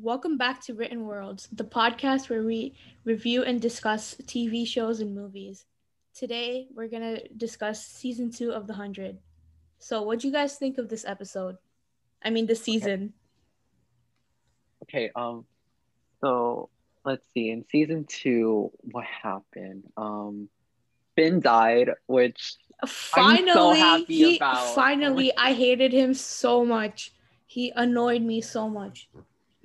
Welcome back to Written Worlds, the podcast where we review and discuss TV shows and movies. Today, we're going to discuss season two of The Hundred. So, what do you guys think of this episode? I mean, the season. Okay, um, so let's see. In season two, what happened? Um, Finn died, which Finally, I'm so happy he, about. finally, I hated him so much. He annoyed me so much.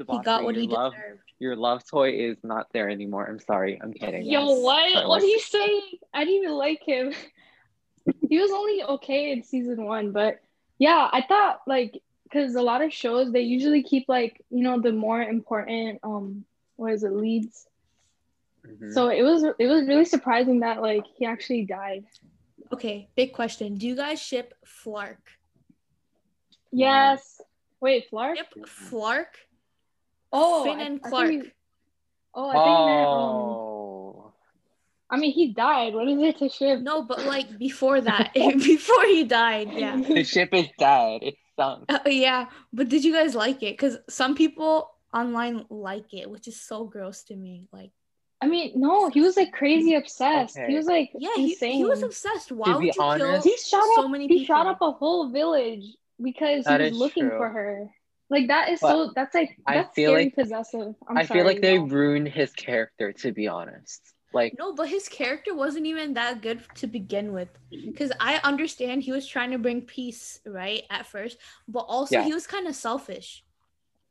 He got what your he love, deserved. Your love toy is not there anymore. I'm sorry. I'm kidding. Yo, Yes. what? Sorry, What are you saying? I didn't even like him. he was only okay in season one, but yeah, I thought like because a lot of shows they usually keep like you know the more important um what is it leads. Mhm. So it was it was really surprising that like he actually died. Okay, big question. Do you guys ship Flark? Yes. Wait, Flark? Ship Flark? Oh, Finn I- and I think Clarke. you- oh, I think you meant, um, Oh. I mean he died. What is it to ship? No, but like before that, before he died, yeah. the ship is dead. It's sunk. Uh, yeah, but did you guys like it? Because some people online like it, which is so gross to me. Like, I mean, no, he was like crazy obsessed. Okay. He was like yeah, he, insane. he was obsessed. Why To would you honest- kill he shot so up many he people? shot up a whole village because That he was looking true. for her like that is But so that's like I that's feel scary like- possessive I'm I feel like sorry, they no. ruined his character, to be honest. Like, No, but his character wasn't even that good to begin with. Because I understand he was trying to bring peace, right, at first, but also Yeah. he was kind of selfish.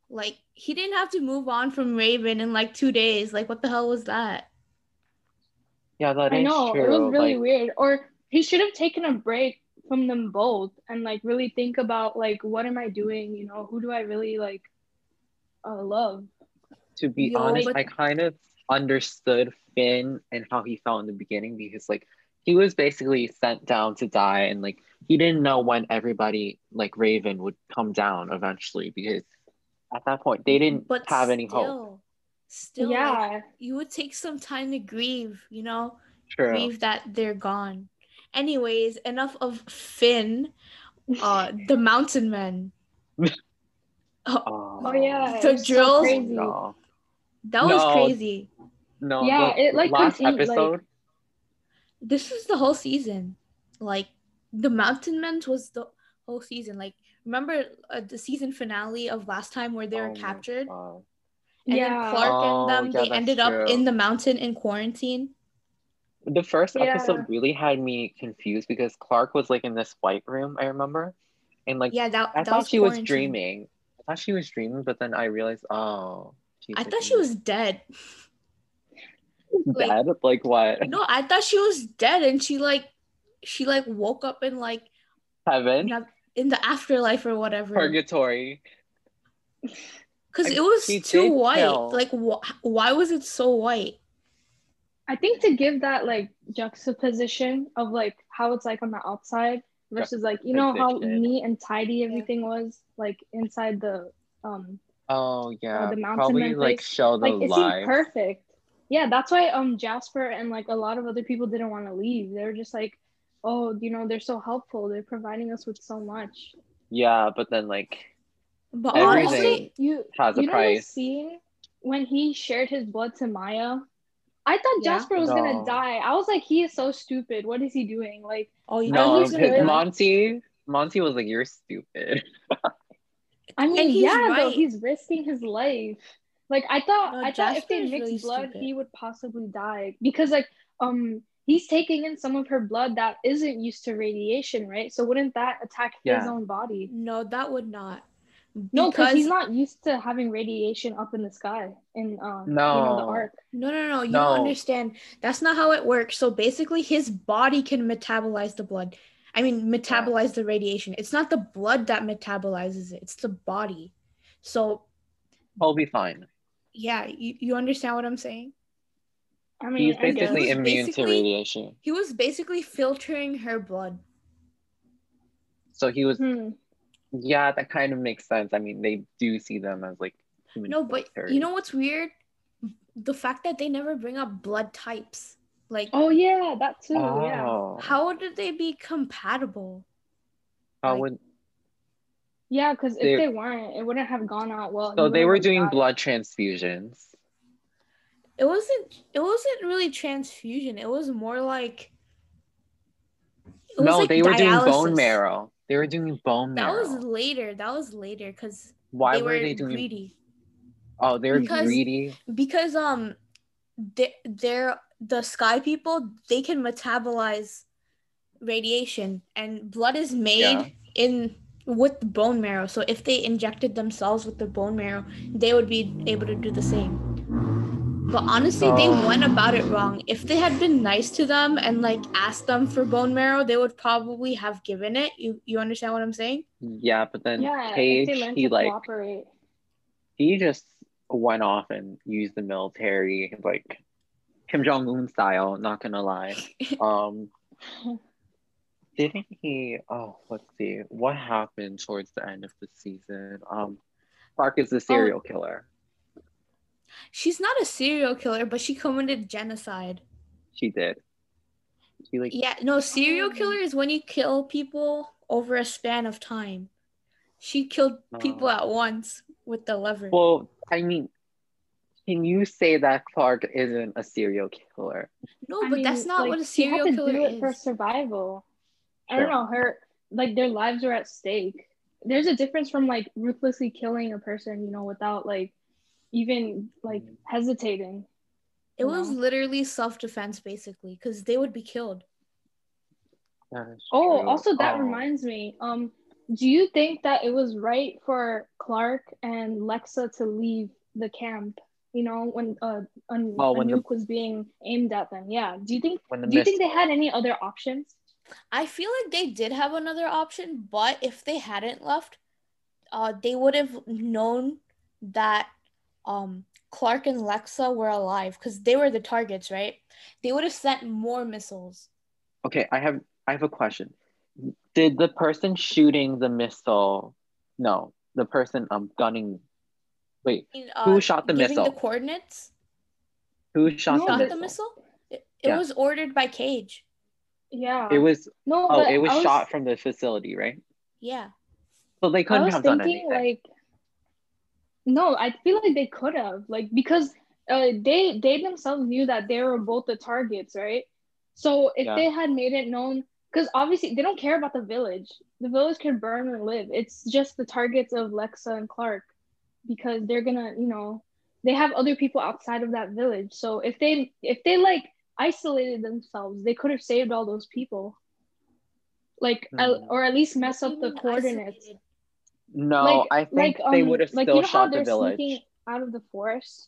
Like, he didn't have to move on from Raven in like two days. Like, what the hell was that? yeah, that is I know true. it was really like, weird or he should have taken a break from them both and like really think about like what am I doing you know who do I really like uh, love to be Yo, honest, but- I kind of understood Finn and how he felt in the beginning because like he was basically sent down to die and like he didn't know when everybody like Raven would come down eventually because at that point they didn't But have any hope. still, Still, like, yeah you would take some time to grieve, you know? True. grieve that they're gone. Anyways, enough of Finn, uh, the mountain men. Oh, oh yeah The it was so drills? crazy. No, That was No. crazy. no. Yeah, the it, like, last continued, like- This was the whole season. Like the mountain men was the whole season. Like remember uh, the season finale of last time where they were Oh captured God. and yeah then Clarke Oh, and them yeah, they that's ended up in the mountain in quarantine. The first Yeah. episode really had me confused because Clarke was like in this white room, I remember. And like Yeah, that, I that thought was she was dreaming. I thought she was dreaming, but then I realized, oh, she's I thought she was dead. dead. Like what? No, I thought she was dead and she like she like woke up in like Heaven, in the afterlife or whatever. purgatory. Because it was too white. tell- Like, wh- why was it so white? I think to give that like juxtaposition of like how it's like on the outside versus like you know how neat and tidy everything was like inside the um Oh yeah, the mountain probably man like show the like it seemed perfect. Yeah, that's why um Jasper and like a lot of other people didn't want to leave. They were just like, oh, you know, they're so helpful. They're providing us with so much. Yeah, but then like But And honestly, you has a you know the price. scene when he shared his blood to Maya. I thought Yeah. Jasper was No. gonna die. I was like, he is so stupid. What is he doing? Like, oh, you no, he's know, gonna. Monty, Monty was like, "You're stupid." I mean, And he's yeah, though he's risking his life. Like, I thought, No, I thought if they mixed really blood, stupid. he would possibly die because, like, um, he's taking in some of her blood that isn't used to radiation, right? So wouldn't that attack his own body? no, that would not. No, because he's not used to having radiation up in the sky in um, you know, the No. ark. No, no, no. You No. don't understand. That's not how it works. So basically, his body can metabolize the blood. I mean, metabolize the radiation. It's not the blood that metabolizes it. It's the body. So I'll be fine. yeah, you, you understand what I'm saying? I mean, He's basically He was immune to radiation. He was basically filtering her blood. So he was. Hmm. Yeah, that kind of makes sense. I mean, they do see them as like human No, but filters. you know what's weird? The fact that they never bring up blood types. Like, Oh yeah, that too. Yeah. Oh, how did they be compatible? how like- would Yeah, because if They- they weren't, it wouldn't have gone out well. So they were doing died. blood transfusions. It wasn't. It wasn't really transfusion. It was more like. it was No, like they were doing bone marrow. They were doing bone That marrow. was later. That was later because Why they were were they doing? greedy. Oh, they were Because- greedy. Because um, they they're the sky people. They can metabolize radiation, and blood is made Yeah. in with bone marrow. So if they injected themselves with the bone marrow, they would be able to do the same. But honestly, they went about it wrong. If they had been nice to them and like asked them for bone marrow, they would probably have given it. You you understand what I'm saying? Yeah, but then Yeah, if Cage, he like cooperate. he just went off and used the military like Kim Jong Un style. Not gonna lie. Um, didn't he? Oh, let's see. What happened towards the end of the season? Um, Clarke is the serial killer. She's not a serial killer, but she committed genocide. She did. She like Yeah, no, serial Oh. killer is when you kill people over a span of time. She killed oh. people Oh. at once with the lever. Well, I mean, can you say that Clarke isn't a serial killer? no, I but that's not like, what a she had serial to killer do it for survival. I don't know. Her like their lives were at stake. There's a difference from like ruthlessly killing a person, you know, without like even like hesitating. It was No. literally self defense, basically, because they would be killed. Oh, true. also that Oh. reminds me. Um, do you think that it was right for Clarke and Lexa to leave the camp? You know, when uh, a, Oh, a when the- nuke was being aimed at them. Yeah. Do you think? when the Do you think they had any other options? I feel like they did have another option, but if they hadn't left, uh, they would have known that um Clarke and Lexa were alive because they were the targets, right? They would have sent more missiles. Okay, I have I have a question. Did the person shooting the missile no, the person um gunning wait, I mean, Who uh, shot the giving missile? the coordinates? who shot No, the Shot missile? the missile? It, it Yeah. was ordered by Cage. Yeah. It was no. oh, it was I shot from the facility, right? Yeah. So they I couldn't was have done thinking anything. like no, I feel like they could have like because uh, they they themselves knew that they were both the targets, right? So if Yeah. they had made it known, because obviously they don't care about the village. The village can burn and live. It's just the targets of Lexa and Clarke because they're gonna, you know, they have other people outside of that village. So if they if they like isolated themselves, they could have saved all those people. Like, uh, Hmm. or at least mess What up the coordinates isolated? No, like, I think like, they um, would have like, still you know how shot the they're village. sneaking out of the forest.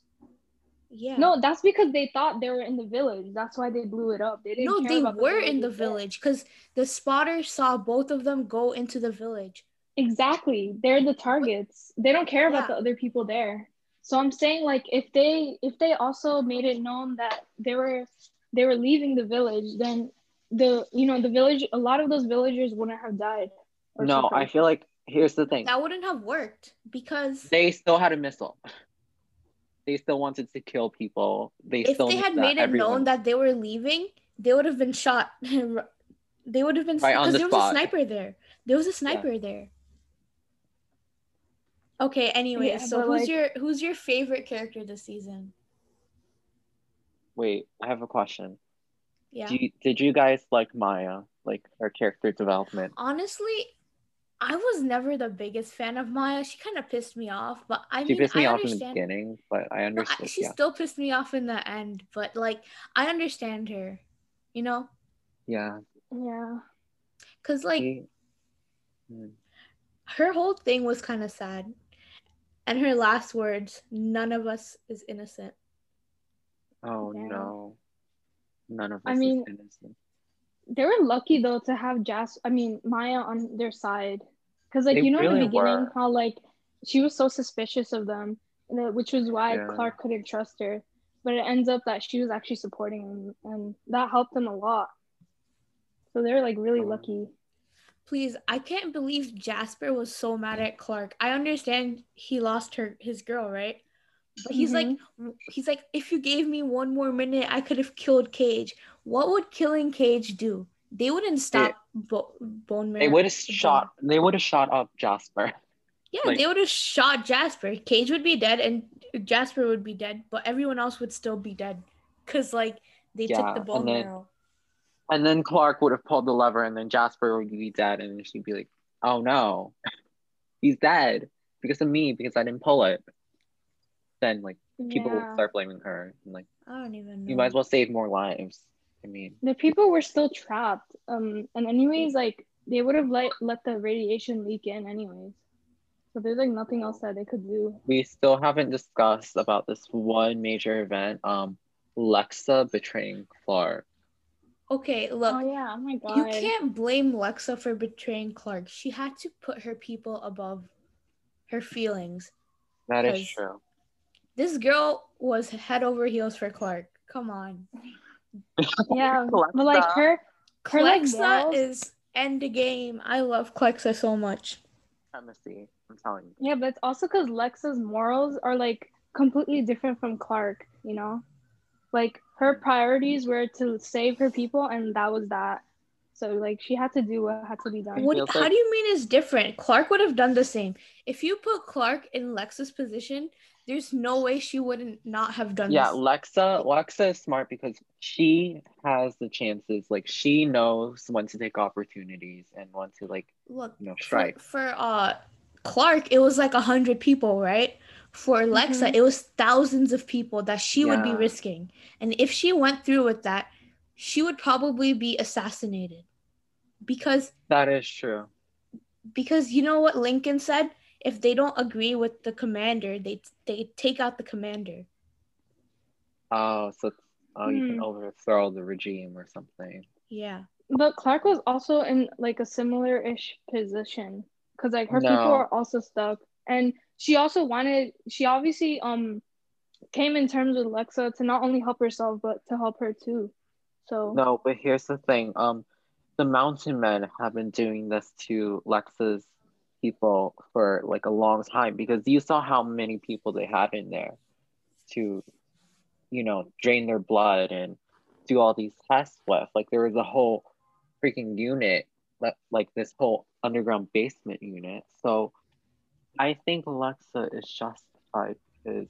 Yeah. No, that's because they thought they were in the village. That's why they blew it up. They didn't. No, care they about were in the village because the spotter saw both of them go into the village. Exactly, they're the targets. They don't care about Yeah. the other people there. So I'm saying, like, if they if they also made it known that they were they were leaving the village, then the you know the village a lot of those villagers wouldn't have died. or No, I feel like here's the thing. That wouldn't have worked because They still had a missile. They still wanted to kill people. They if still they had made it everyone- known that they were leaving, they would have been shot. they would have been Right on because the there was a sniper there. There was a sniper there. Okay. Anyway, Yeah, so who's like- your who's your favorite character this season? Wait, I have a question. Yeah. Do you, did you guys like Maya, like her character development? Honestly, I was never the biggest fan of Maya. She kind of pissed me off, but I She mean, pissed me I off in the understand. beginning, but I No, she yeah, still pissed me off in the end, but like I understand her, you know, yeah. Yeah. because like She- Hmm. her whole thing was kind of sad, and her last words, "None of us is innocent." Oh Yeah. no, none of us I is mean- innocent. They were lucky though to have Jas. I mean Maya on their side, because like They you know in the beginning were. how like she was so suspicious of them, which was why Yeah. Clarke couldn't trust her. But it ends up that she was actually supporting him, and that helped them a lot. So they're like really Oh. lucky. Please, I can't believe Jasper was so mad at Clarke. I understand he lost her his girl, right? But he's like mm-hmm. he's like if you gave me one more minute, I could have killed Cage. What would killing Cage do? They wouldn't stop bo- bone marrow. They would have shot. They would have shot up Jasper. Yeah, Like- they would have shot Jasper. Cage would be dead and Jasper would be dead, but everyone else would still be dead. Cause like they Yeah, took the bone and then- marrow. And then Clarke would have pulled the lever, and then Jasper would be dead, and she'd be like, "Oh no, he's dead because of me because I didn't pull it." Then like people would Yeah. start blaming her, and like I don't even know. you might as well save more lives. I mean, the people were still trapped. Um, and anyways, like they would have let let the radiation leak in anyways. So there's like nothing else that they could do. we still haven't discussed about this one major event. Um, Lexa betraying Clarke. Okay, look. oh yeah, oh my god. You can't blame Lexa for betraying Clarke. She had to put her people above her feelings. That is true. This girl was head over heels for Clarke. Come on. Yeah, but like her, her like Clexa morals, is end the game. I love Clexa so much. Supremacy. I'm telling you. yeah, but it's also because Lexa's morals are like completely different from Clarke. You know, like her priorities were to save her people, and that was that. So like she had to do what had to be done. What, how like- do you mean is different? Clarke would have done the same. If you put Clarke in Lexa's position, there's no way she wouldn't not have done Yeah, this. Lexa. Lexa is smart because she has the chances. Like she knows when to take opportunities and when to like Look, you know for, strike. for uh Clarke, it was like a hundred people, right? For Lexa, Mhm. it was thousands of people that she would be risking. And if she went through with that, she would probably be assassinated. Because That is true. because you know what Lincoln said? If they don't agree with the commander, they they take out the commander. Oh, so oh, you can Hmm. overthrow the regime or something. Yeah. But Clarke was also in like a similar ish position because like her No. people are also stuck, and she also wanted. She obviously um came in terms with Lexa to not only help herself but to help her too. So No, but here's the thing. Um, the Mountain Men have been doing this to Lexa's people for like a long time because you saw how many people they had in there to, you know, drain their blood and do all these tests with. Like there was a whole freaking unit, like this whole underground basement unit. So I think Alexa is justified because,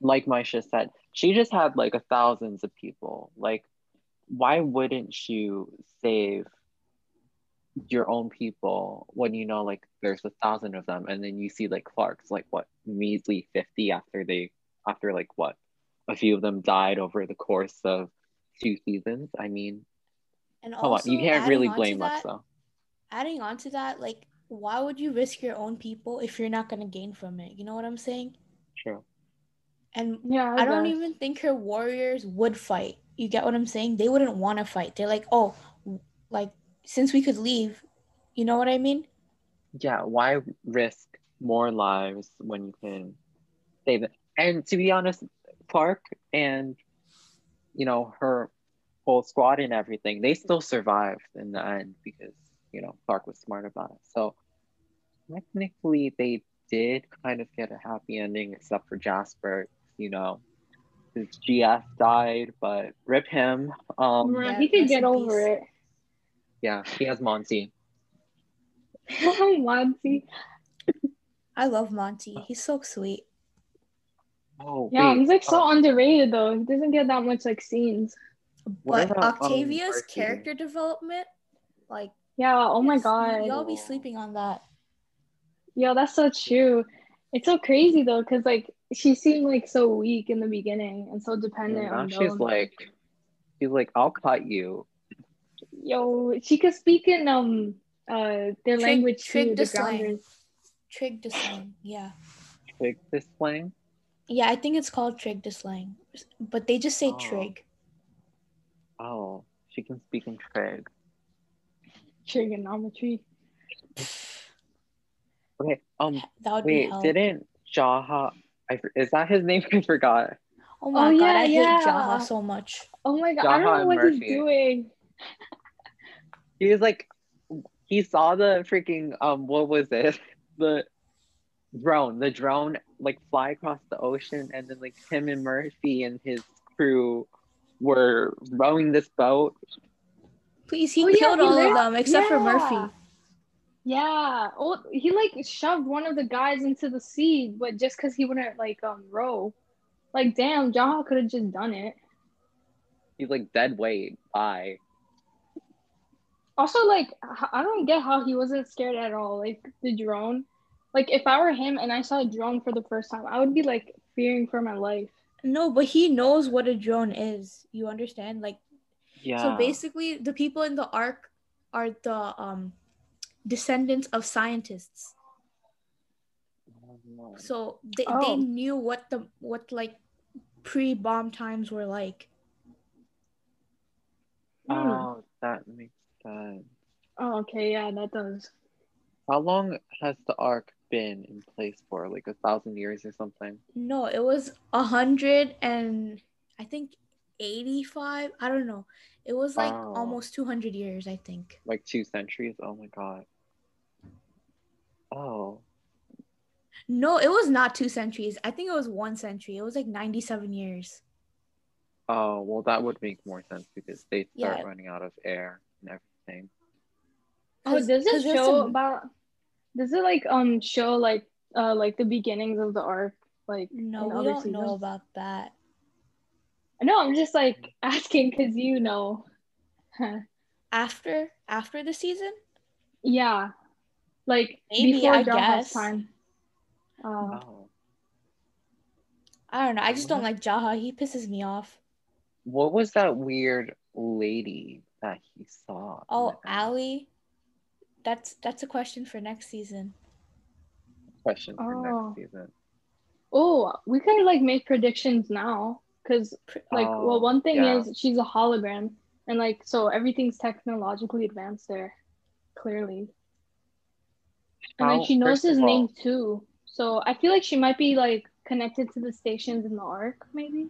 like Maisha said, she just had like a thousands of people. Like, why wouldn't you save your own people when you know like there's a thousand of them, and then you see like Clarke's like what measly fifty after they after like what a few of them died over the course of two seasons. I mean, And come on, you can't really blame that- Lexa. Adding on to that, like why would you risk your own people if you're not gonna gain from it? You know what I'm saying? True. And yeah, I don't even think her warriors would fight. You get what I'm saying? They wouldn't want to fight. They're like, oh, like since we could leave, you know what I mean? yeah, why risk more lives when you can save it? And to be honest, Clarke and you know her whole squad and everything, they still survived in the end because you know Clarke was smart about it. So technically, they did kind of get a happy ending, except for Jasper. You know, his GF died, but rip him. Um, Yeah, he could get over peace. it. Yeah, he has Monty. Monty. I love Monty. He's so sweet. Oh, Yeah, wait, he's like so uh, underrated though. He doesn't get that much like scenes. But about, um, Octavia's Mercy? character development, like Yeah. Oh my god. y'all be sleeping on that. Yo, that's so true. It's so crazy though, because like she seemed like so weak in the beginning and so And dependent now on she's Belle. like, she's like, I'll cut you. Yo, she could speak in um uh their Trig- language Trig too, the the slang. grounders. Trigedasleng. Yeah. Trig this slang. Yeah, I think it's called Trigedasleng. But they just say Oh. Trig. Oh, she can speak in Trig. Trigonometry. Okay. Um. That would be Wait. hell. Didn't Jaha? I is that his name? I forgot. Oh my Oh, god, yeah, I hate yeah. Jaha so much. Oh my god, I don't know what Murphy. he's doing. He was like, he saw the freaking um. What was it? The drone. The drone like fly across the ocean, and then like him and Murphy and his crew were rowing this boat. Please, he Oh, yeah, killed he all of them except for Murphy. Yeah. Oh, he like shoved one of the guys into the sea, but just because he wouldn't like um row. Like, damn, Jaha could have just done it. He's like dead weight. Bye. Also, like, I don't get how he wasn't scared at all. Like the drone. Like, if I were him and I saw a drone for the first time, I would be like fearing for my life. No, but he knows what a drone is. You understand? Like Yeah. so basically the people in the ark are the um descendants of scientists. So they, Oh. they knew what the what like pre-bomb times were like. Oh, that makes sense. Oh, okay, yeah, that does. How long has the ark been in place for? Like a thousand years or something? No, it was a hundred and I think eighty-five. I don't know. It was like Wow. almost two hundred years, I think. Like two centuries? Oh my god. Oh. No, it was not two centuries. I think it was one century. It was like ninety-seven years. Oh, well, that would make more sense because they start Yeah. running out of air and everything. Oh, 'Cause- does 'cause it there's show some- about? Does it like um show like uh like the beginnings of the ark? Like No, in we don't know about that. No, I'm just like asking because you know. After after the season? yeah, like Maybe, before I Jaha's guess. time. Uh, Oh. I don't know. I just don't like Jaha. He pisses me off. What was that weird lady that he saw? Oh, the end? Ali. That's that's a question for next season. Question for Oh. next season. oh, we can like make predictions now because like Oh, well one thing yeah. is she's a hologram and like so everything's technologically advanced there, clearly. And How- like she knows his all- name too. So I feel like she might be like connected to the stations in the ark, maybe.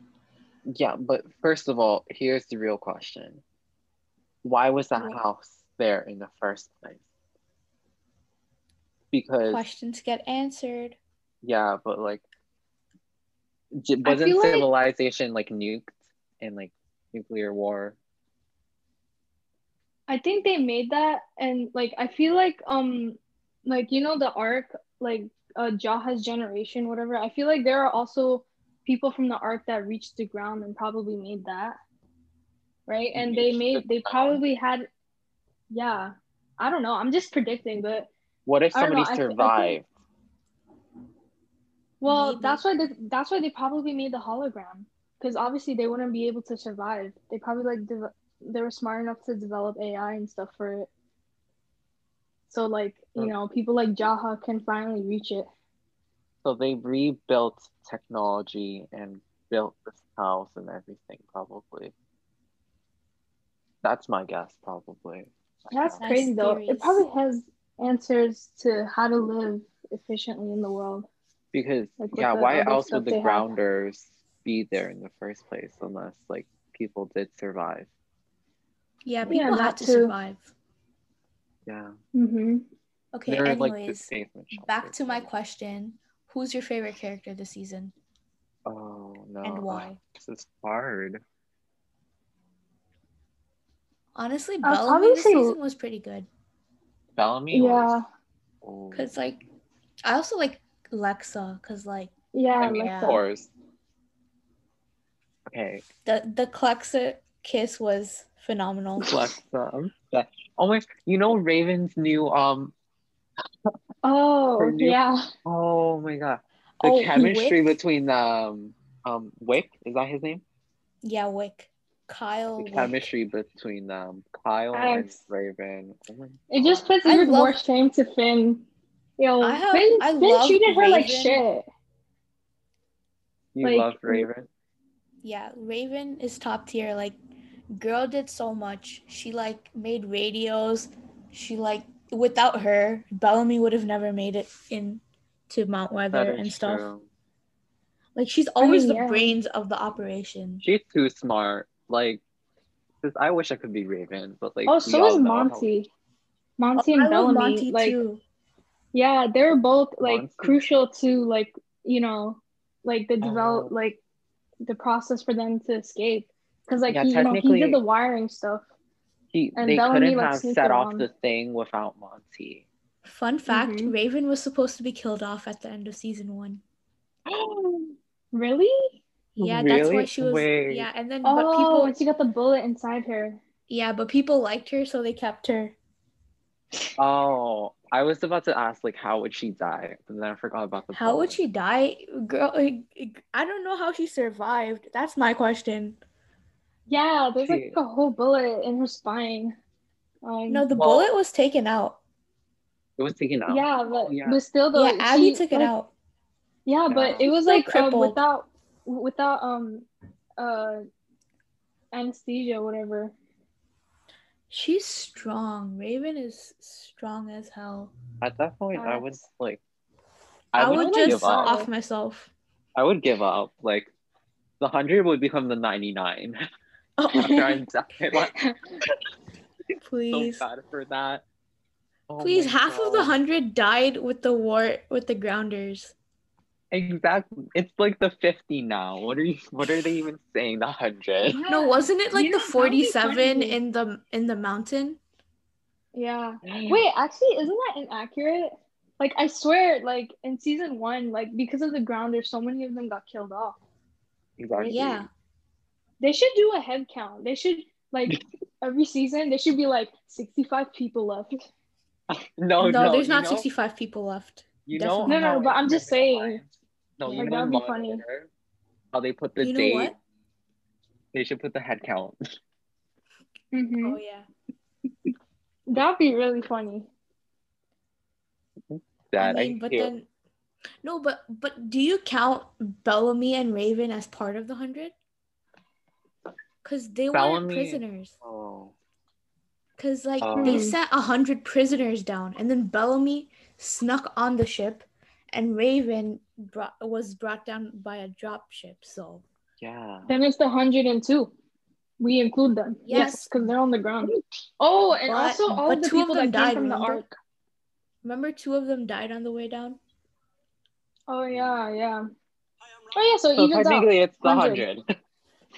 Yeah, but first of all, here's the real question. Why was What? house there in the first place? Because Questions get answered. yeah, but like wasn't feel like- civilization like nuked in like nuclear war? I think they made that and like I feel like um like you know the ark like uh Jaha's generation whatever I feel like there are also people from the ark that reached the ground and probably made that right and they Reached made they probably had yeah I don't know I'm just predicting but What if I know, somebody I thi- I think- survived? well Maybe. that's why they, that's why they probably made the hologram because obviously they wouldn't be able to survive they probably like dev- they were smart enough to develop AI and stuff for it so like you know people like Jaha can finally reach it So they rebuilt technology and built this house and everything, probably. That's my guess, probably. that's Nice crazy though it probably has answers to how to live efficiently in the world Because Like yeah, why else would the they have. grounders be there in the first place unless like people did survive? Yeah, Yeah, people that have to too. survive. Yeah. mm-hmm. Okay, They're anyways, basement back to my question. Who's your favorite character this season? Oh no. And why? This is hard. Honestly, I'll Bellamy this season was pretty good. Bellamy yeah or Cause like, I also like Lexa. Cause like yeah I mean yeah. that. Thor's. Okay. the the Clexa kiss was phenomenal. Alexa. I'm. Oh my you know Raven's new um oh new- yeah oh my god. The Oh, chemistry Wick? between um um Wick, is that his name? Yeah, Wick, Kyle. The Wick. chemistry between them, Kyle and Raven. Oh it just puts even love- more shame to Finn yo I have- Finn, I Finn love treated her like shit you like- love Raven. Yeah, Raven is top tier. Like, girl did so much. She like made radios. She like without her, Bellamy would have never made it in to Mount Weather and stuff. true. Like she's always mean, the yeah. brains of the operation. She's too smart. Like, 'cause I wish I could be Raven, but like. oh we so is know how- Monty Monty Oh, and I Bellamy Monty like too. yeah they're both like Monty. crucial to like you know like the develop Oh. like the process for them to escape because like Yeah, he, you know, he did the wiring stuff He, And they Bellamy, couldn't like, have set off around. the thing without Monty. Fun fact: Mhm. Raven was supposed to be killed off at the end of season one. Really? Yeah, that's why she was. Wait. Yeah, and then Oh, but people. and she got the bullet inside her. Yeah, but people liked her, so they kept her. Oh, I was about to ask like how would she die, but then I forgot about the. How would she die, girl? I don't know how she survived. That's my question. Yeah, there's like a whole bullet in her spine. Um, No, the Well- bullet was taken out. It was taken out. yeah, but, yeah. but still though. yeah, Abby she, took it like, out. Yeah, but it was like crippled. without without um uh anesthesia whatever. She's strong. Raven is strong as hell. At that point, I Facts. would like. I, I, would would just give up. off myself. I would give up. Like, the hundred would become the ninety nine. Oh, After I die, like, so please, bad for that. Oh please. my Half of the hundred died with the war with the grounders. Exactly. It's like the fifty now. What are you? What are they even saying? The hundred. No, wasn't it like You the know, that'd be forty-seven in the in the mountain? Yeah. Wait, actually, isn't that inaccurate? Like, I swear, like in season one, like because of the ground there's so many of them got killed off. Exactly. Yeah. They should do a head count. They should like every season. They should be like sixty-five people left. No, no, no. there's you not know- sixty-five people left. You know, Definitely. No, no, but I'm just Criminal saying. Minds- No, you Like, know, that'd be Law funny. How they put the You know date. what? They should put the head count. Mhm. Oh yeah. That'd be really funny. That I I, but hate. then no, but but do you count Bellamy and Raven as part of the hundred? Cause they weren't prisoners. Oh. Cause like they Hmm. set a hundred prisoners down, and then Bellamy snuck on the ship, and Raven brought was brought down by a drop ship. So Yeah. Then it's the hundred and two. We include them. Yes, Yes. because they're on the ground. Oh, and But- also all the two of people them that came died, from the ark. remember, two of them died on the way down. Oh yeah, yeah. Oh yeah, so, it So evens out. it's the 100. hundred.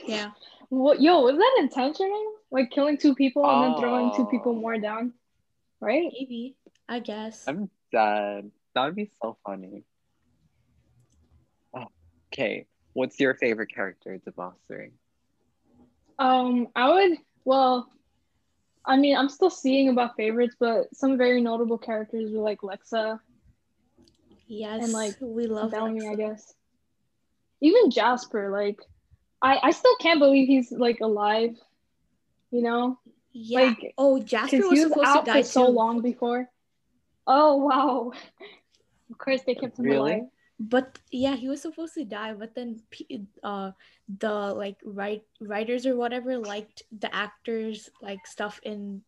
Yeah. What? Yo, was that intentional? Like killing two people and then throwing two people Oh. more down, right? Maybe. I guess. I'm dead. That would be so funny. Okay, what's your favorite character to Boss Three? Um, I would. Well, I mean, I'm still seeing about favorites, but some very notable characters were like Lexa, Yes. And like, we love Bellamy, Lexa. I guess. Even Jasper, like, I I still can't believe he's like alive. You know, Yeah. Like, oh, Jasper was he was supposed out to die for so long before. Oh wow! Of course, they kept him Really? alive. But yeah, he was supposed to die, but then uh the like write writers or whatever liked the actors like stuff in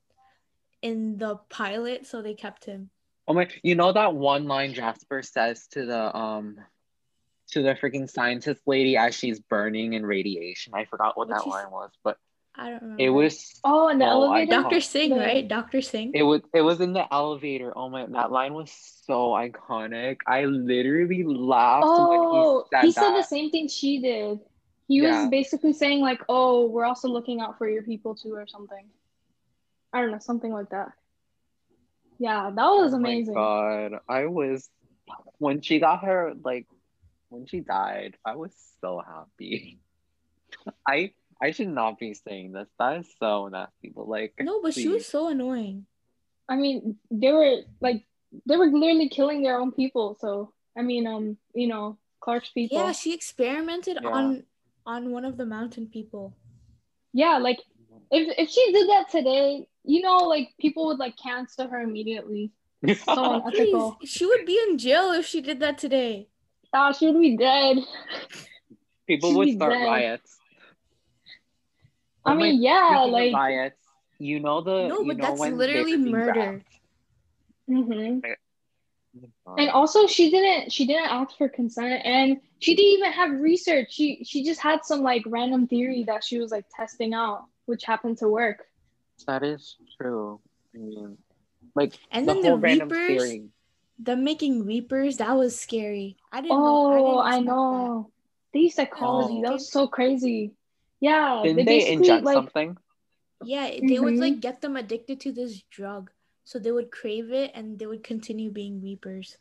in the pilot, so they kept him. Oh my! You know that one line Jasper says to the um, to the freaking scientist lady as she's burning in radiation. I forgot what What's that line was, but I don't remember. it was Oh, in the Oh, elevator. Dr. Tsing, right? Dr. Tsing. it was it was in the elevator. Oh my! That line was so iconic. I literally laughed Oh, when he said he said that. the same thing she did. He Yeah. was basically saying like, "Oh, we're also looking out for your people too," or something. I don't know, something like that. Yeah, that oh was Oh my amazing. God, I was when she got her like when she died. I was so happy. I I should not be saying this. That is so nasty. But like, No, but she was so annoying. I mean, they were like, they were literally killing their own people. So I mean, um, you know, Clarke's people. Yeah, she experimented Yeah. on on one of the mountain people. Yeah, like if if she did that today, you know, like people would like cancel her immediately. So unethical. Please, she would be in jail if she did that today. Ah, she would be dead. People She'd would start dead. riots. I Oh my- mean, yeah, like. riots. You know the No, you but know that's literally they were being murder. mhm. drafted? And also, she didn't she didn't ask for consent, and she didn't even have research. She she just had some like random theory that she was like testing out, which happened to work. that is true. I mean, like And the then whole the random Reapers, theory. them making Reapers, that was scary. I didn't know. Oh, I, I didn't expect know. The psychology Oh. that was so crazy. Yeah, Didn't they basically inject like something? Yeah, they would Mhm. like get them addicted to this drug so they would crave it and they would continue being reapers.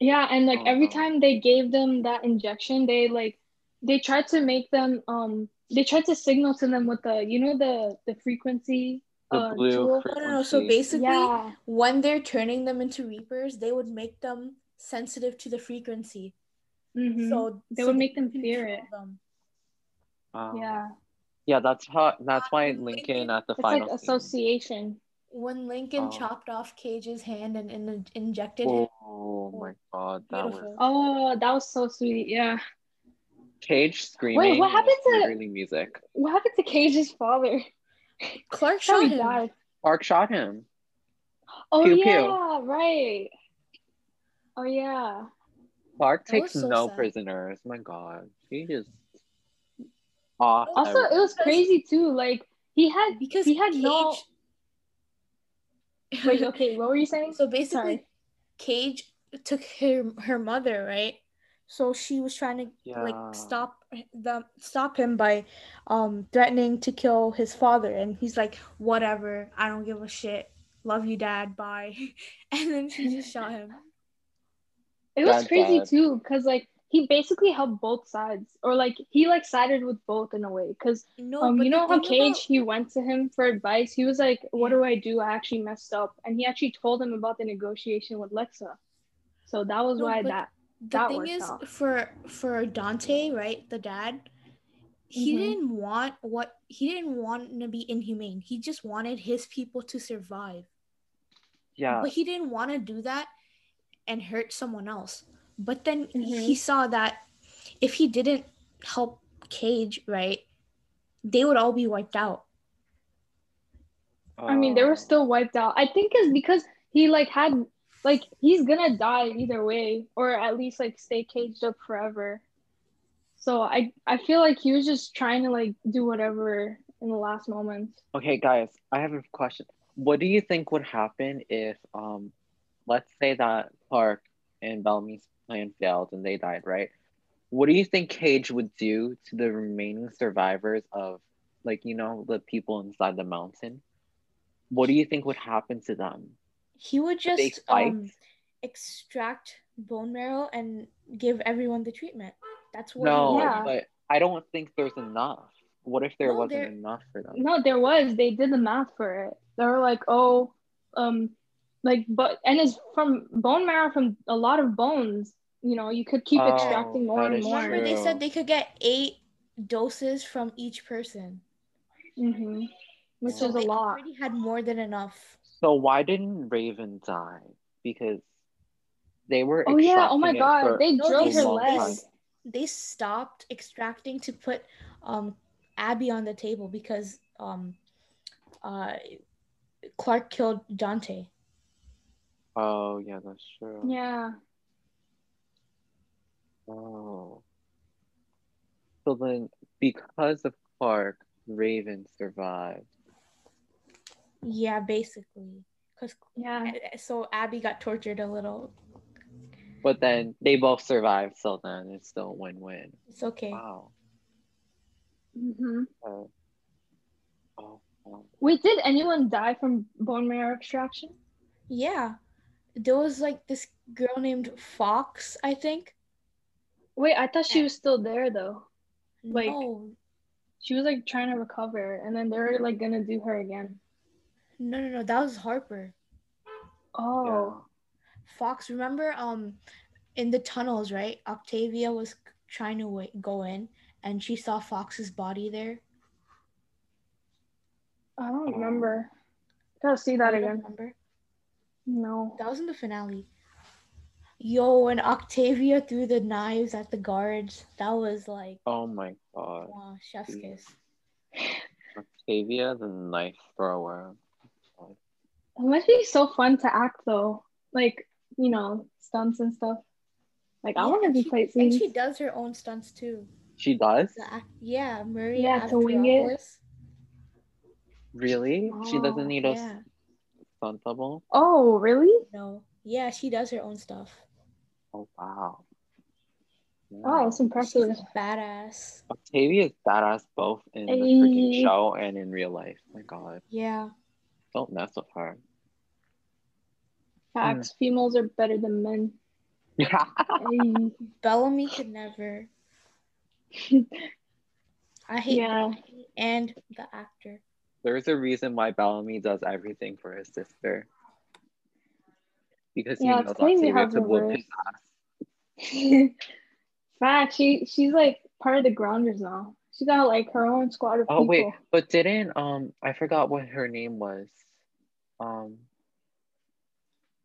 Yeah, and like every Oh. time they gave them that injection, they like they tried to make them um they tried to signal to them with the you know the the frequency The uh, blue tool. No, no, no. So basically, Yeah. when they're turning them into reapers, they would make them sensitive to the frequency. Mhm. So They so would make them can fear it. them. Wow. yeah. Yeah, that's how. That's why um, Lincoln- Lincoln at the It's final. like scene- association. When Lincoln Oh. chopped off Cage's hand and, and injected him, Oh my god, that was Oh, that was so sweet. Yeah. Cage screaming. Wait, what happened to- literally music? What happened to Cage's father? Clarke shot him. died. Park shot him. Oh Pew, pew. yeah, right. Oh yeah. Clarke That takes so no sad. prisoners. My god, he just off. Also, it was crazy too. Like he had Because he had Cage. no. Wait, okay. What were you saying? So basically, Sorry. Cage took her her mother, right? So she was trying to Yeah. like stop the stop him by um threatening to kill his father, and he's like, "Whatever, I don't give a shit. Love you, Dad. Bye." And then she just shot him. It was That's crazy bad. too, cause like he basically helped both sides, or like he like sided with both in a way. Cause No, um, you know how Cage about- he went to him for advice. He was like, "What Yeah. do I do? I actually messed up," and he actually told him about the negotiation with Lexa. So that was No, why but that. the that thing is out. for for Dante, right? The dad, he Mhm. didn't want what he didn't want to be inhumane. He just wanted his people to survive. Yeah. But he didn't want to do that and hurt someone else. But then Mhm. he saw that if he didn't help Cage, right, they would all be wiped out. I mean, they were still wiped out. I think it's because he like had like he's gonna die either way, or at least like stay caged up forever. So I I feel like he was just trying to like do whatever in the last moments. Okay, guys, I have a question. What do you think would happen if, um, let's say that Clarke and Bellamy's plan failed and they died, right? What do you think Cage would do to the remaining survivors of, like, you know, the people inside the mountain? What do you think would happen to them? He would Would just um extract bone marrow and give everyone the treatment. That's what No. Yeah. but I don't think there's enough. What if there No, wasn't there- enough for them? No, there was. They did the math for it. They were like, oh, um, like but and it's from bone marrow from a lot of bones. You know, you could keep Oh, extracting more and more. Remember, they said they could get eight doses from each person. hmm Which So is they a lot. already had more than enough. So why didn't Raven die? Because they were Oh yeah! Oh my god! for- They drilled her long leg. They stopped extracting to put um Abby on the table because um uh Clarke killed Dante. Oh yeah, that's true. Yeah. Oh. So then, because of Clarke, Raven survived. Yeah, basically. Cause Yeah. so Abby got tortured a little. But then they both survived, so then it's still a win-win. It's okay. Wow. hmm Uh, oh, wow. Wait, did anyone die from bone marrow extraction? Yeah. There was like this girl named Fox, I think. Wait, I thought she was still there though. Like- no, She was like trying to recover, and then they were like gonna do her again. no, no, no. That was Harper. Oh. Fox, remember um in the tunnels, right? Octavia was trying to wait, go in and she saw Fox's body there. I don't remember. Gotta see that You don't again. Remember? No. That was in the finale. Yo, when Octavia threw the knives at the guards, that was like Oh my god. wow, chef's Jeez. kiss. Octavia, the knife thrower. It must be so fun to act though. Like, you know, stunts and stuff. Like I wanna and do she- fight And she does her own stunts too. She does? Act, yeah, Maria Yeah, to wing it. Avgeropoulos. Really? She Oh, doesn't need a Yeah, stunt double? Oh, really? no, yeah, she does her own stuff. Oh wow. Wow, that's She's impressive. a badass. Octavia is badass both in the freaking show and in real life. My god. Yeah. Don't mess with her. Facts. Mm. Females are better than men. Ay. Bellamy could never. I hate yeah. Bellamy and the actor. There's a reason why Bellamy does everything for his sister. Because he knows it's crazy Octavia how could whoop his ass. Fact. She she's like part of the grounders now. She got like her own squad of people. Oh people. wait, but didn't um I forgot what her name was. Um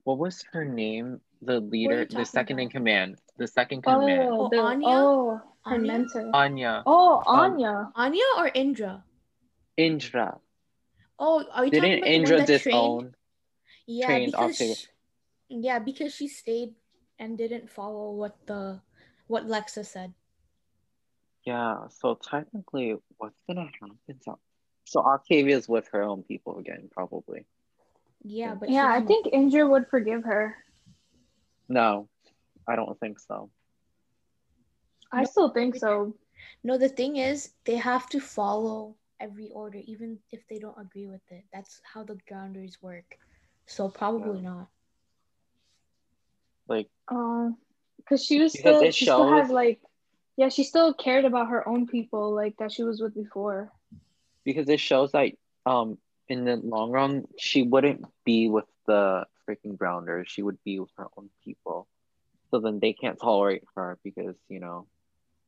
what was her name? The leader, the talking second in command. The second command. Oh, Oh, the, Anya? oh, her Anya? mentor. Anya. oh, um, Anya. Anya or Indra? Indra. Oh, are you Didn't talking about the Indra one that trained? disown? Yeah, trained because Octavia? she, yeah, because she stayed and didn't follow what the what Lexa said. Yeah, so technically what's gonna happen to so Octavia's with her own people again, probably. Yeah, but Yeah, I didn't- think Indra would forgive her. No, I don't think so. I No, still think so. no. The thing is, they have to follow every order, even if they don't agree with it. That's how the grounders work. So probably not. Like Um, because she was Because still, it she still had shows- like, yeah, she still cared about her own people, like that she was with before. because it shows like, um in the long run she wouldn't be with the freaking grounders she would be with her own people so then they can't tolerate her because you know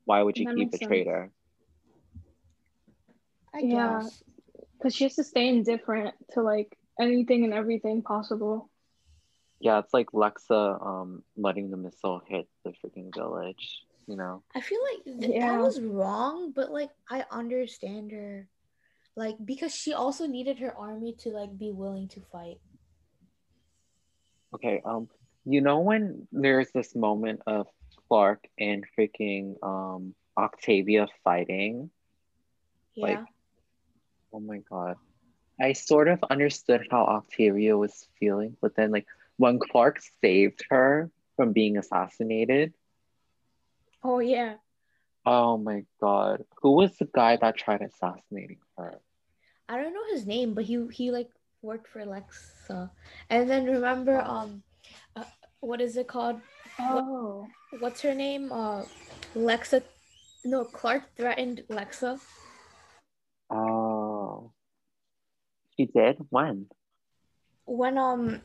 why would you That keep a sense. traitor I Yeah. guess. Because she has to stay indifferent to like anything and everything possible. yeah it's like lexa um letting the missile hit the freaking village you know I feel like th- Yeah. that was wrong, but like I understand her, like because she also needed her army to like be willing to fight. okay um you know when there's this moment of clarke and freaking um octavia fighting Yeah. Like, Oh my god. I sort of understood how Octavia was feeling, but then like when Clarke saved her from being assassinated, oh yeah. oh my god. Who was the guy that tried assassinating her? I don't know his name, but he he like worked for Lexa. And then remember um uh, what is it called? Oh. What's her name? Uh Lexa No, Clarke threatened Lexa. Oh. She did? When? When um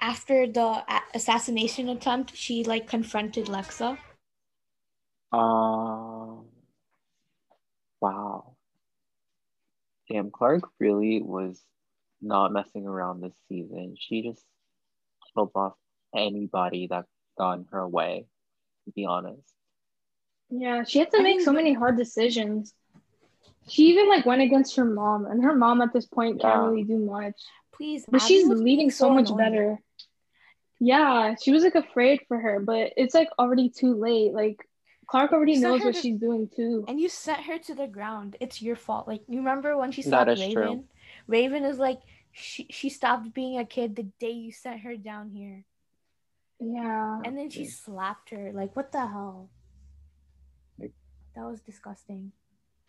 after the assassination attempt, she like confronted Lexa. Um Wow. Damn, Clarke really was not messing around this season. She just killed off anybody that got in her way, to be honest. Yeah, she had to I make mean, so many hard decisions. She even like went against her mom, and her mom at this point can't really do much. Please, But Abby she's leading so much annoying. better. Yeah, she was like afraid for her, but it's like already too late. Like Clarke already Sent knows what to- she's doing too. And you sent her to the ground. It's your fault. Like you remember when she stopped slapped Raven? true. Raven is like she she stopped being a kid the day you sent her down here. Yeah. And then she slapped her. Like what the hell? Like- That was disgusting.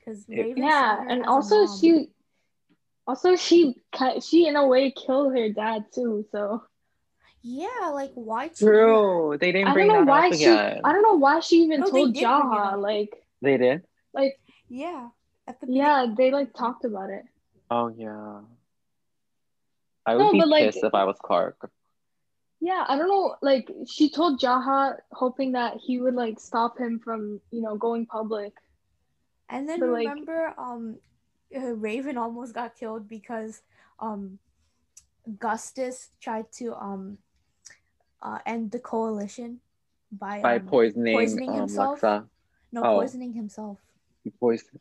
Because It- Yeah, and also she also she ki- she in a way killed her dad too. So Yeah, like why True. They didn't I bring don't know that why up she again. I don't know why she even No, told did bring it Jaha. Like They did? like Yeah. At the yeah, they like talked about it. Oh yeah. I would No, be but, like- if I was Clarke. Yeah, I don't know. Like she told Jaha, hoping that he would like stop him from you know going public. And then But, like- remember, um, uh, Raven almost got killed because um, Gustus tried to um, uh, end the coalition by By um, poisoning, poisoning um, himself? Lexa. no oh. poisoning himself. He poisoned.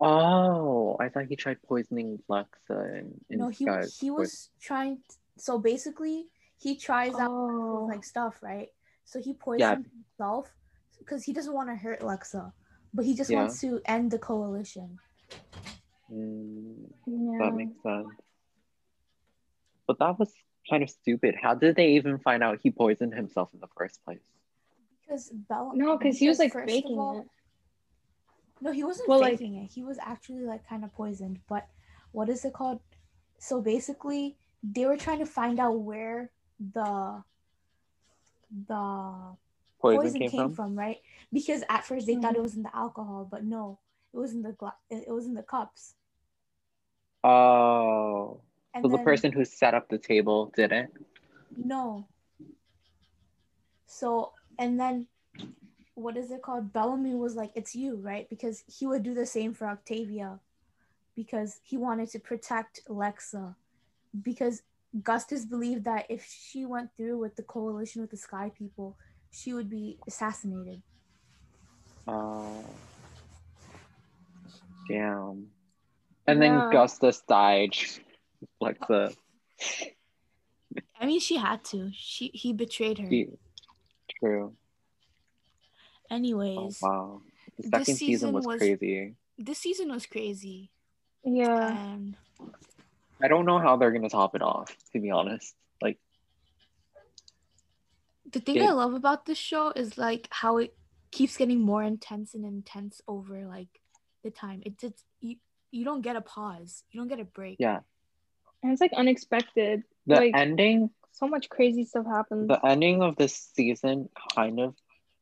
Oh, I thought he tried poisoning Lexa and in no, he disguise. he was trying. t- so basically, he tries out Oh, like stuff, right? So he poisoned himself because he doesn't want to hurt Lexa, but he just Yeah. wants to end the coalition. Mm, yeah. that makes sense. But that was kind of stupid. How did they even find out he poisoned himself in the first place? Because Bella. No, because he was like faking all- it. No, he wasn't Well, like- faking it. He was actually like kind of poisoned. But what is it called? So basically, they were trying to find out where the the Poison, poison, came, came, from. from. right? Because at first they thought it Mhm. was in the alcohol, but no, it was in the gla- it was in the cups. Oh, And so the person who set up the table didn't. No. So and then what is it called? Bellamy was like, It's you, right? Because he would do the same for Octavia because he wanted to protect Lexa. Because Gustus believed that if she went through with the coalition with the Sky People, she would be assassinated. Oh, damn. And then Yeah. Gustus died. like the I mean she had to. She he betrayed her. he- true. Oh Anyways, wow. The this second season season was, was- crazy. this season was crazy. Yeah. And I don't know how they're gonna top it off, to be honest. Like The thing It- I love about this show is like how it keeps getting more intense and intense over like the time. It just you you don't get a pause. You don't get a break. yeah. And it's like unexpected. The Like- ending So much crazy stuff happens. the ending of this season kind of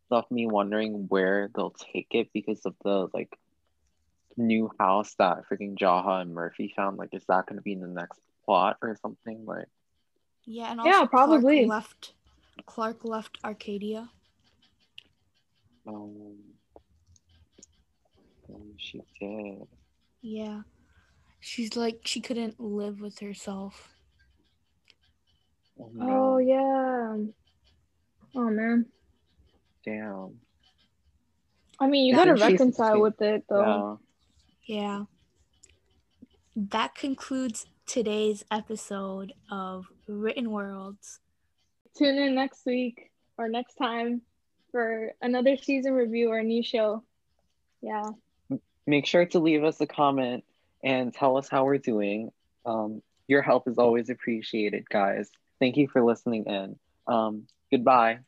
left me wondering where they'll take it because of the like new house that freaking Jaha and Murphy found. Like, is that gonna be in the next plot or something? Like, Yeah, and Yeah, probably. Clarke left Clarke left Arkadia. um, um, she did. Yeah. She's like she couldn't live with herself. Oh, oh yeah. Oh man. damn. I mean, you Yeah, gotta reconcile she- with it though. Yeah. Yeah. That concludes today's episode of Written Worlds. Tune in next week or next time for another season review or a new show. Yeah. Make sure to leave us a comment and tell us how we're doing. Um, your help is always appreciated, guys. Thank you for listening in. Um, goodbye.